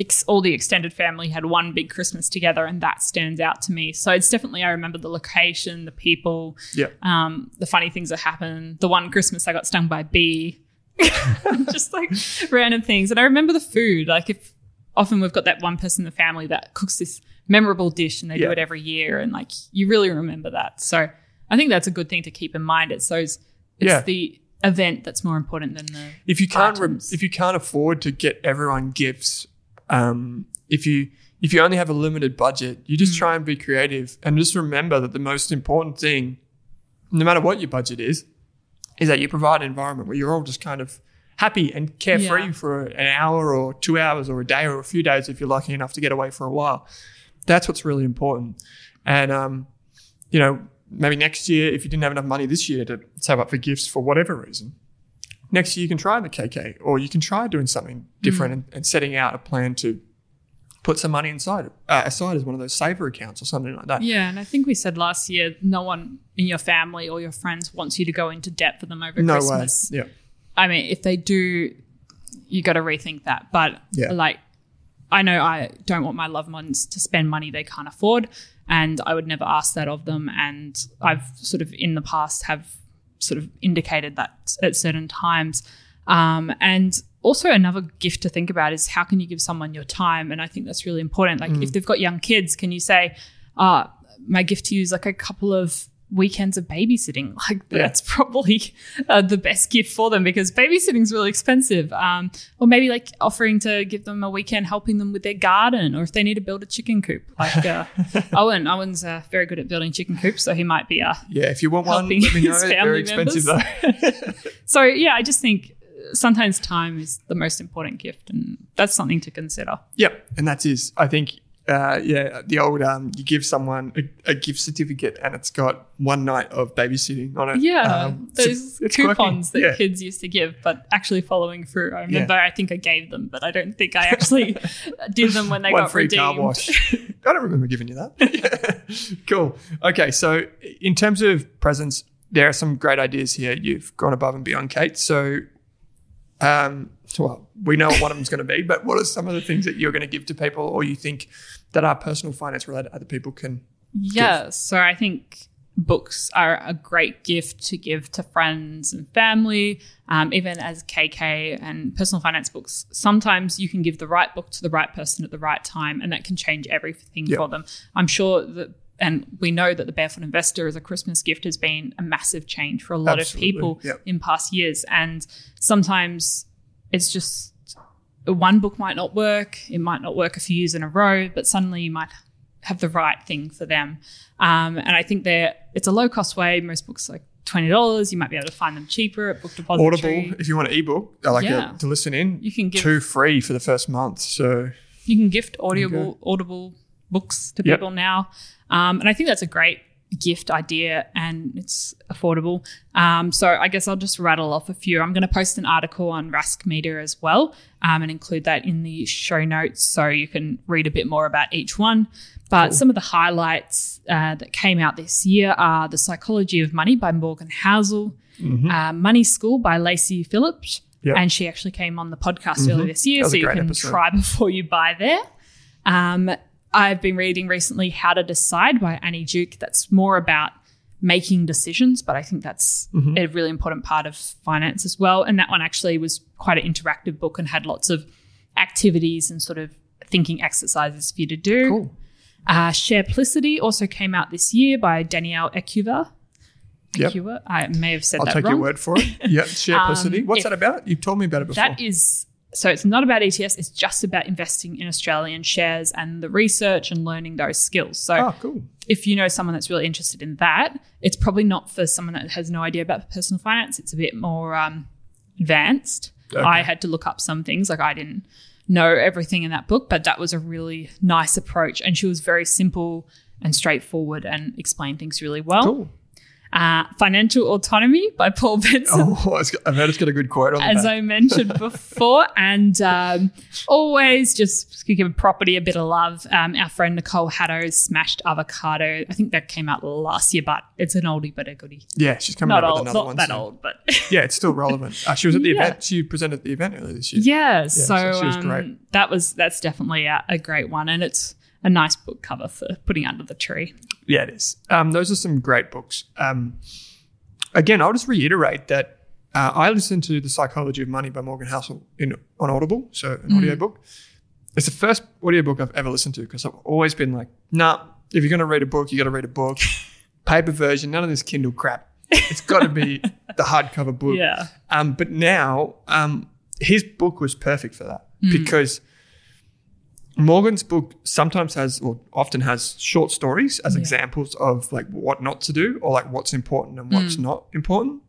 ex, all the extended family had one big Christmas together, and that stands out to me. So it's definitely, I remember the location, the people, yeah. um, the funny things that happened. The one Christmas I got stung by a bee, just like random things. And I remember the food. Like if often we've got that one person in the family that cooks this memorable dish and they Yeah. do it every year, and like you really remember that. So I think that's a good thing to keep in mind. It's those. It's Yeah. the event that's more important than the. if you can't items. if you can't afford to get everyone gifts um, if you if you only have a limited budget you Mm. just try and be creative and just remember that the most important thing no matter what your budget is, is that you provide an environment where you're all just kind of happy and carefree Yeah. for an hour or two hours or a day or a few days if you're lucky enough to get away for a while. That's what's really important. And, um, you know, maybe next year, if you didn't have enough money this year to save up for gifts for whatever reason, next year you can try the KK or you can try doing something different and, and setting out a plan to put some money inside uh, aside as one of those saver accounts or something like that. Yeah, and I think we said last year, no one in your family or your friends wants you to go into debt for them over no Christmas. way. Yeah. I mean, if they do, you got to rethink that. But Yeah. like, I know I don't want my loved ones to spend money they can't afford, and I would never ask that of them. And I've sort of in the past have sort of indicated that at certain times. Um, and also another gift to think about is how can you give someone your time? And I think that's really important. Like if they've got young kids, can you say, uh, my gift to you is like a couple of weekends of babysitting. Like Yeah. that's probably uh, the best gift for them because babysitting is really expensive. Um, or maybe like offering to give them a weekend helping them with their garden, or if they need to build a chicken coop. Like uh, Owen, Owen's uh, very good at building chicken coops, so he might be. Uh, Yeah, if you want one, let me know. family expensive members. though. so yeah, I just think sometimes time is the most important gift, and that's something to consider. Yep, and that's is. I think, uh, yeah, the old um, you give someone a, a gift certificate and it's got one night of babysitting on it. Yeah, Um, those quirky. coupons that Yeah. kids used to give, but actually following through. I remember I think I gave them, but I don't think I actually did them when they one got free redeemed. car wash. I don't remember giving you that. cool. Okay, so in terms of presents, there are some great ideas here. You've gone above and beyond, Kate. So, um, well, we know what one of them's going to be, but what are some of the things that you're going to give to people, or you think that are personal finance related, other people can? Yeah, so I think books are a great gift to give to friends and family, um, even as KK and personal finance books. Sometimes you can give the right book to the right person at the right time, and that can change everything Yep. for them. I'm sure that. And we know that the Barefoot Investor as a Christmas gift has been a massive change for a lot Absolutely, of people yep. in past years. And sometimes it's just one book might not work. It might not work a few years in a row, but suddenly you might have the right thing for them. Um, and I think they're it's a low cost way. Most books are like twenty dollars. You might be able to find them cheaper at Book Depository. Audible, if you want an ebook, I like Yeah. it to listen in. You can give- two free for the first month. So You can gift audible audible books to Yep. people now, um, and I think that's a great gift idea and it's affordable. Um, so I guess I'll just rattle off a few. I'm going to post an article on Rask Media as well um, and include that in the show notes so you can read a bit more about each one. But some of the highlights uh, that came out this year are The Psychology of Money by Morgan Housel, uh, Money School by Lacey Filipich. Yep. And she actually came on the podcast earlier this year, so you can episode. try before you buy there. Um, I've been reading recently How to Decide by Annie Duke. That's more about making decisions, but I think that's Mm-hmm. a really important part of finance as well. And that one actually was quite an interactive book and had lots of activities and sort of thinking exercises for you to do. cool. Uh, Shareplicity also came out this year by Danielle Ecuyer. Yep. I may have said that. I'll take your word for it. Yeah, Shareplicity. Um, What's that about? You've told me about it before. That is so it's not about ETFs, it's just about investing in Australian shares and the research and learning those skills. So oh, cool. if you know someone that's really interested in that, it's probably not for someone that has no idea about personal finance. It's a bit more um, advanced. Okay. I had to look up some things, like I didn't know everything in that book, but that was a really nice approach. And she was very simple and straightforward and explained things really well. Cool. Uh, Financial Autonomy by Paul Benson Oh, I've heard it's got a good quote on as. I mentioned before, and um, always just give property a bit of love. Um, our friend Nicole Haddow's Smashed Avocado. I think that came out last year, but it's an oldie but a goodie. yeah, she's coming Not out with old, another not one. that soon. old, but Yeah, it's still relevant. Uh, she was at the Yeah. event. She presented at the event earlier this year. yeah. so so she was um, great. that was that's definitely a, a great one, and it's a nice book cover for putting under the tree. Yeah, it is. Um, those are some great books. Um, again, I'll just reiterate that uh, I listened to The Psychology of Money by Morgan Housel in, on Audible, so an Mm. audiobook. It's the first audiobook I've ever listened to because I've always been like, nah, if you're going to read a book, you got to read a book. Paper version, none of this Kindle crap. It's got to be the hardcover book. Yeah. Um, but now, um, his book was perfect for that because Morgan's book sometimes has, or often has, short stories as Yeah. examples of like what not to do or like what's important and Mm. what's not important.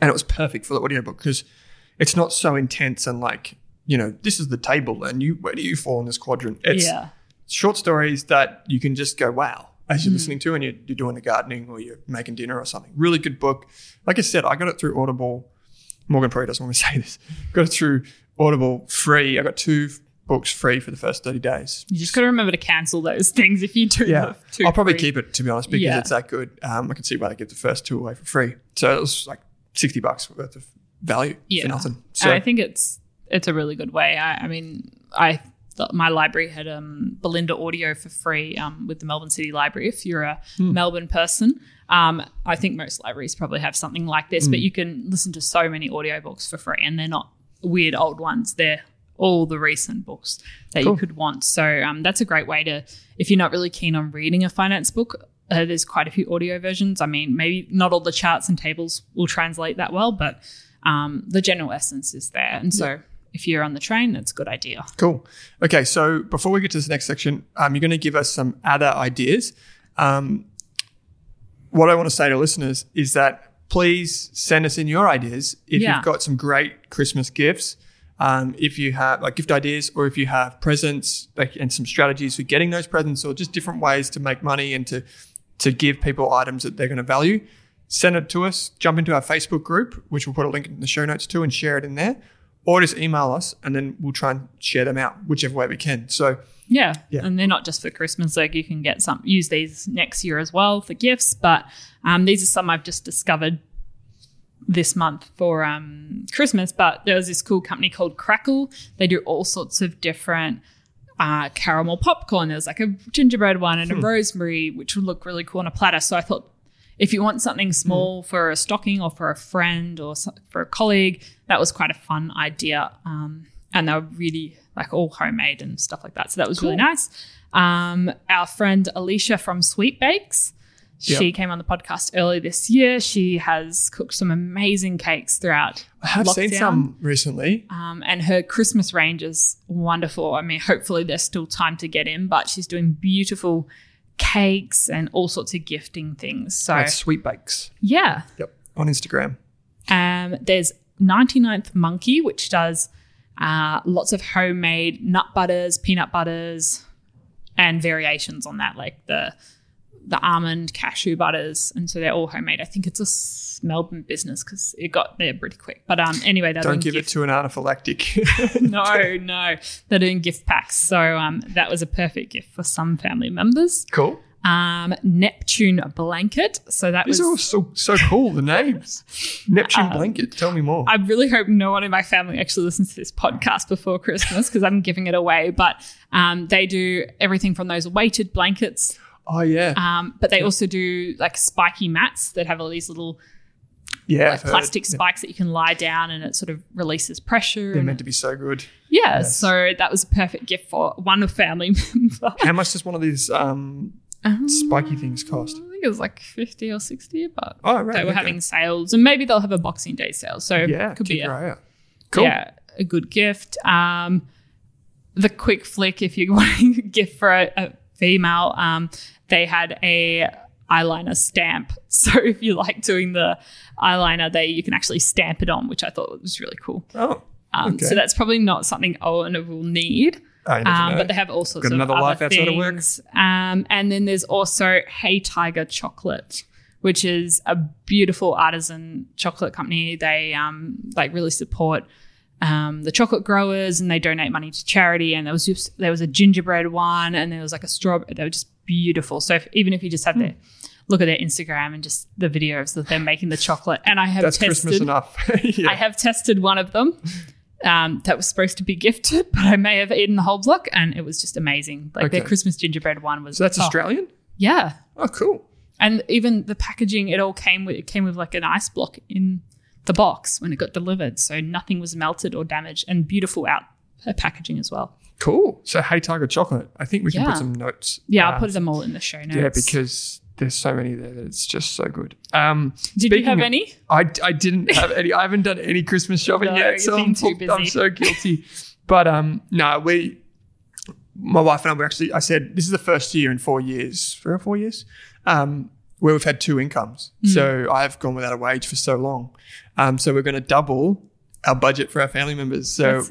And it was perfect for the audiobook because it's not so intense and like, you know, this is the table and you where do you fall in this quadrant? It's yeah. short stories that you can just go, wow, as Mm. you're listening to and you're, you're doing the gardening or you're making dinner or something. Really good book. Like I said, I got it through Audible. Morgan probably doesn't want to say this. Got it through Audible free. I got two books free for the first 30 days. You just got to remember to cancel those things if you do. Yeah. I'll probably free. keep it to be honest because Yeah. it's that good. Um, I can see why they give the first two away for free. So it was like 60 bucks worth of value Yeah. for nothing. And So I think it's it's a really good way. I, I mean, I my library had um, Belinda Audio for free um, with the Melbourne City Library. If you're a Hmm. Melbourne person, um, I think most libraries probably have something like this. Hmm. But you can listen to so many audiobooks for free, and they're not weird old ones. They're all the recent books that Cool. you could want. So um, that's a great way to, if you're not really keen on reading a finance book. Uh, there's quite a few audio versions. I mean, maybe not all the charts and tables will translate that well, but um, the general essence is there. And so if you're on the train, that's a good idea. Cool. Okay, so before we get to this next section, um, you're going to give us some other ideas. Um, what I want to say to listeners is that please send us in your ideas if Yeah. you've got some great Christmas gifts. Um, if you have like gift ideas, or if you have presents like, and some strategies for getting those presents, or just different ways to make money and to to give people items that they're going to value, send it to us. Jump into our Facebook group, which we'll put a link in the show notes to, and share it in there or just email us and then we'll try and share them out whichever way we can. So Yeah. Yeah. And they're not just for Christmas. Like you can get some, use these next year as well for gifts. But um, these are some I've just discovered this month for um, Christmas. But there was this cool company called Crackle. They do all sorts of different uh, caramel popcorn. There's like a gingerbread one and a rosemary, which would look really cool on a platter. So I thought if you want something small for a stocking or for a friend or for a colleague, that was quite a fun idea. Um, and they were really like all homemade and stuff like that. So that was really nice. Um, our friend Alicia from Sweet Bakes, she Yep. came on the podcast early this year. She has cooked some amazing cakes throughout I have seen some recently. Um, and her Christmas range is wonderful. I mean, hopefully there's still time to get in, but she's doing beautiful cakes and all sorts of gifting things. So At Sweet Bakes. yeah, Yep. On Instagram. um, there's 99th Monkey, which does uh, lots of homemade nut butters, peanut butters, and variations on that, like the the almond cashew butters, and so they're all homemade. I think it's a Melbourne business because it got there pretty quick. But um, anyway, they're Don't give gift- it to an anaphylactic. no, no, they're doing gift packs. So um, that was a perfect gift for some family members. cool. Um, Neptune blanket. So that These was are all so so cool. The names. Neptune blanket. Tell me more. I really hope no one in my family actually listens to this podcast before Christmas because I'm giving it away. But um, they do everything from those weighted blankets, oh yeah. um, but they also do like spiky mats that have all these little yeah. like I've heard. plastic spikes that you can lie down and it sort of releases pressure. They're meant to be so good. yeah, so that was a perfect gift for one of family member. How much does one of these um, spiky things cost? I think it was like 50 or 60, but Oh right. they were okay. having sales and maybe they'll have a Boxing Day sale. So yeah. could be a, your eye out. Cool. yeah, a good gift. Um, the quick flick, if you're wanting a gift for a, a female, um, they had a eyeliner stamp. So if you like doing the eyeliner, they you can actually stamp it on, which I thought was really cool. Oh. Um, Okay. So that's probably not something Owen will need. Um, but they have all sorts Got of another other life outside of work. Um, and then there's also Hey Tiger Chocolate, which is a beautiful artisan chocolate company. They um, like really support um, the chocolate growers, and they donate money to charity. And there was just there was a gingerbread one, and there was like a strawberry. They were just beautiful. So if, even if you just have their look at their Instagram and just the videos that they're making the chocolate, and I have tested. That's tested. Christmas enough. yeah. I have tested one of them um, that was supposed to be gifted, but I may have eaten the whole block, and it was just amazing. Like their Okay. Christmas gingerbread one was. so that's oh, Australian. Yeah, Oh, cool. and even the packaging, it all came with it came with like an ice block in the box when it got delivered, so nothing was melted or damaged, and beautiful out uh, packaging as well. Cool. So, Hey Tiger Chocolate. I think we can Yeah. put some notes. Yeah, uh, I'll put them all in the show notes. Yeah, because there's so many there that it's just so good. Um, did you have of- any? I, I didn't have any. I haven't done any Christmas shopping No, yet, so I'm, I'm so guilty. but um, no, we my wife and I were actually, I said, this is the first year in four years, three or four years, um, where we've had two incomes. So I've gone without a wage for so long. Um, so we're going to double our budget for our family members. So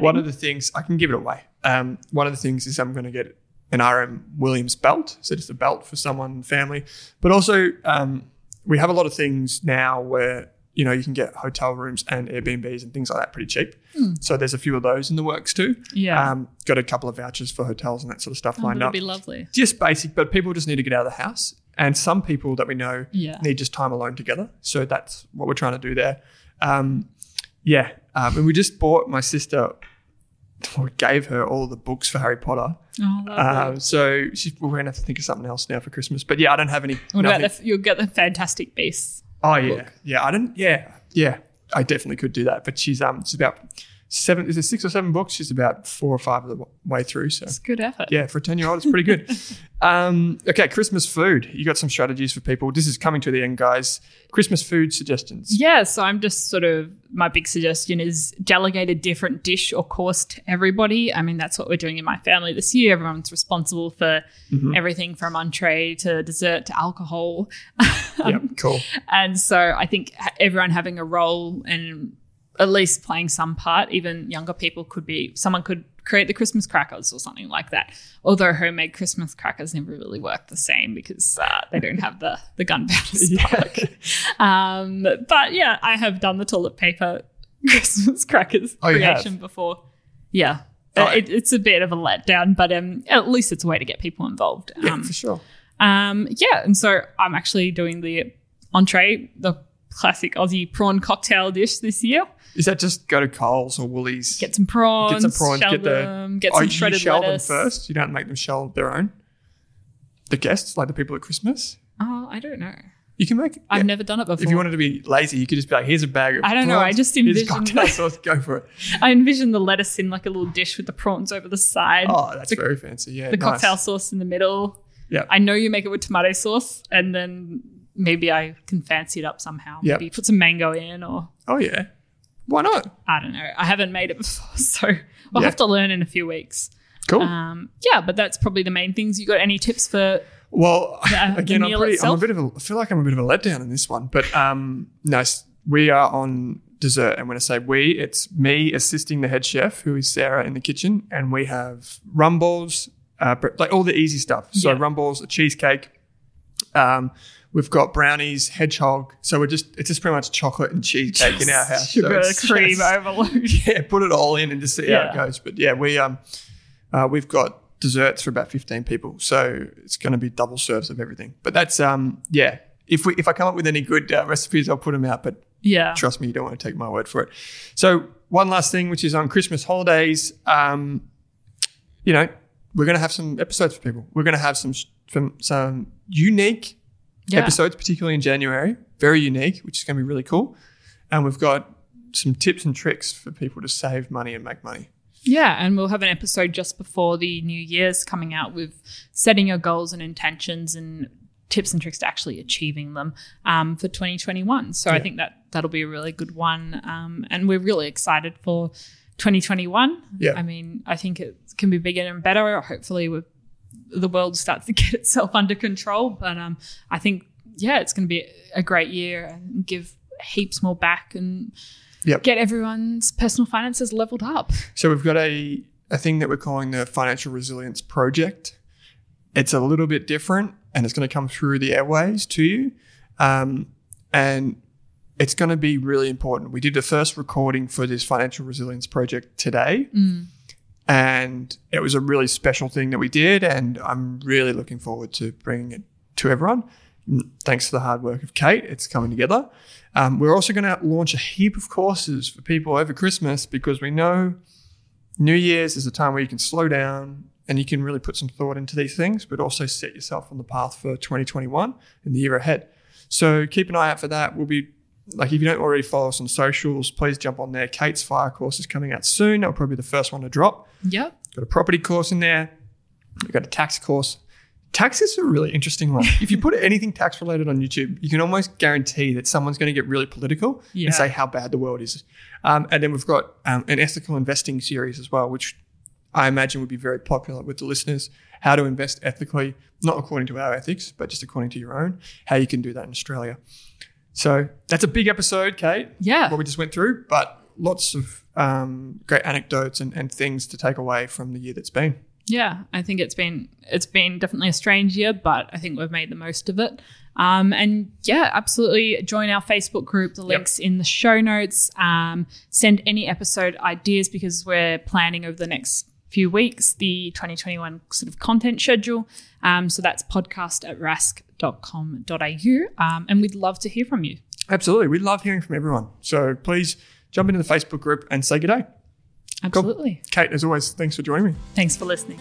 one of the things, I can give it away. Um, one of the things is I'm going to get an RM Williams belt. So just a belt for someone, family. But also, um, we have a lot of things now where, you know, you can get hotel rooms and Airbnbs and things like that pretty cheap. So there's a few of those in the works too. Yeah. Um, got a couple of vouchers for hotels and that sort of stuff Oh, lined that'd up. be lovely. Just basic, but people just need to get out of the house. And some people that we know Yeah. need just time alone together. So that's what we're trying to do there. Um, yeah. Um, and we just bought my sister, we gave her all the books for Harry Potter. Oh. Um, so she's, we're going to have to think of something else now for Christmas. But yeah, I don't have any. what about the, you'll get the Fantastic Beasts. Oh yeah, yeah. I didn't. Yeah, yeah. I definitely could do that. But she's um, she's about seven. Is it six or seven books? She's about four or five of the way through. So It's good effort. yeah, for a ten year old, it's pretty good. um, okay, Christmas food. You got some strategies for people. This is coming to the end, guys. Christmas food suggestions. Yeah, so I'm just sort of my big suggestion is delegate a different dish or course to everybody. I mean, that's what we're doing in my family this year. Everyone's responsible for everything from entree to dessert to alcohol. Yep, cool. And so I think everyone having a role and at least playing some part, even younger people could be, someone could create the Christmas crackers or something like that. Although homemade Christmas crackers never really work the same because uh, they don't have the, the gunpowder spark. Um, but yeah, I have done the toilet paper Christmas crackers Oh, creation before. Yeah. Oh, it, it's a bit of a letdown, but um, at least it's a way to get people involved. Yeah, Um, for sure. um, yeah, and so I'm actually doing the entree, the classic Aussie prawn cocktail dish this year. Is that just go to Coles or Woolies? Get some prawns, Get some prawns. shell Get the. them, get oh, some you shredded shell lettuce. them first. You don't make them shell their own. The guests, like the people at Christmas. Oh, I don't know. You can make. I've yeah. never done it before. If you wanted to be lazy, you could just be like, "Here's a bag of." Prawns. I don't know, I just envisioned- cocktail sauce. Go for it. I envision the lettuce in like a little dish with the prawns over the side, Oh, that's the, very fancy. Yeah, the nice. cocktail sauce in the middle. Yeah, I know you make it with tomato sauce, and then maybe I can fancy it up somehow. Yep. Maybe put some mango in, or oh yeah. Why not? I don't know. I haven't made it before, so I'll Yeah. have to learn in a few weeks. Cool. Um, yeah, but that's probably the main things. You got any tips for? well, the- the again, I'm pretty. I'm a bit of a. I feel like I'm a bit of a letdown in this one, but um, no, we are on dessert, and when I say we, it's me assisting the head chef, who is Sarah, in the kitchen, and we have rum balls, uh, like all the easy stuff. So Yeah. rum balls, a cheesecake. Um, we've got brownies, hedgehog. So we're just it's just pretty much chocolate and cheesecake in our house. So Sugar it's cream just- overload. yeah, put it all in and just see how it goes. But yeah, we um uh, we've got desserts for about fifteen people, so it's going to be double serves of everything. But that's um yeah. If we if I come up with any good uh, recipes, I'll put them out. But Yeah. trust me, you don't want to take my word for it. So one last thing, which is on Christmas holidays, um, you know, we're going to have some episodes for people. We're going to have some some some unique Yeah. episodes, particularly in January. Very unique, which is going to be really cool. And we've got some tips and tricks for people to save money and make money. Yeah, and we'll have an episode just before the New Year's coming out with setting your goals and intentions and tips and tricks to actually achieving them um, for 2021. So I think that that'll be a really good one, um, and we're really excited for 2021. Yeah. I mean, I think it can be bigger and better. Hopefully, with the world starts to get itself under control. But um, I think yeah, it's going to be a great year and give heaps more back and Yep. get everyone's personal finances leveled up. So we've got a, a thing that we're calling the Financial Resilience Project. It's a little bit different and it's going to come through the airways to you. Um, and it's going to be really important. We did the first recording for this Financial Resilience Project today. And it was a really special thing that we did. And I'm really looking forward to bringing it to everyone. Thanks to the hard work of Kate, it's coming together. Um, we're also going to launch a heap of courses for people over Christmas because we know New Year's is a time where you can slow down and you can really put some thought into these things, but also set yourself on the path for 2021 and the year ahead. So keep an eye out for that. We'll be like if you don't already follow us on socials, please jump on there. Kate's fire course is coming out soon. That'll probably be the first one to drop. Yep. Got a property course in there. We've got a tax course. Tax is a really interesting one. if you put anything tax related on YouTube, you can almost guarantee that someone's going to get really political Yeah. and say how bad the world is. Um, and then we've got um, an ethical investing series as well, which I imagine would be very popular with the listeners. How to invest ethically, not according to our ethics, but just according to your own. How you can do that in Australia. So that's a big episode, Kate. Yeah. What we just went through, but lots of um, great anecdotes and, and things to take away from the year that's been. Yeah, I think it's been it's been definitely a strange year, but I think we've made the most of it. Um, and yeah, absolutely join our Facebook group. The links in the show notes. Um, send any episode ideas because we're planning over the next few weeks the 2021 sort of content schedule. Um, so that's podcast at rask.com.au. Um, and we'd love to hear from you. Absolutely. We love hearing from everyone. So please jump into the Facebook group and say good day. Absolutely. Kate, as always, thanks for joining me. Thanks for listening.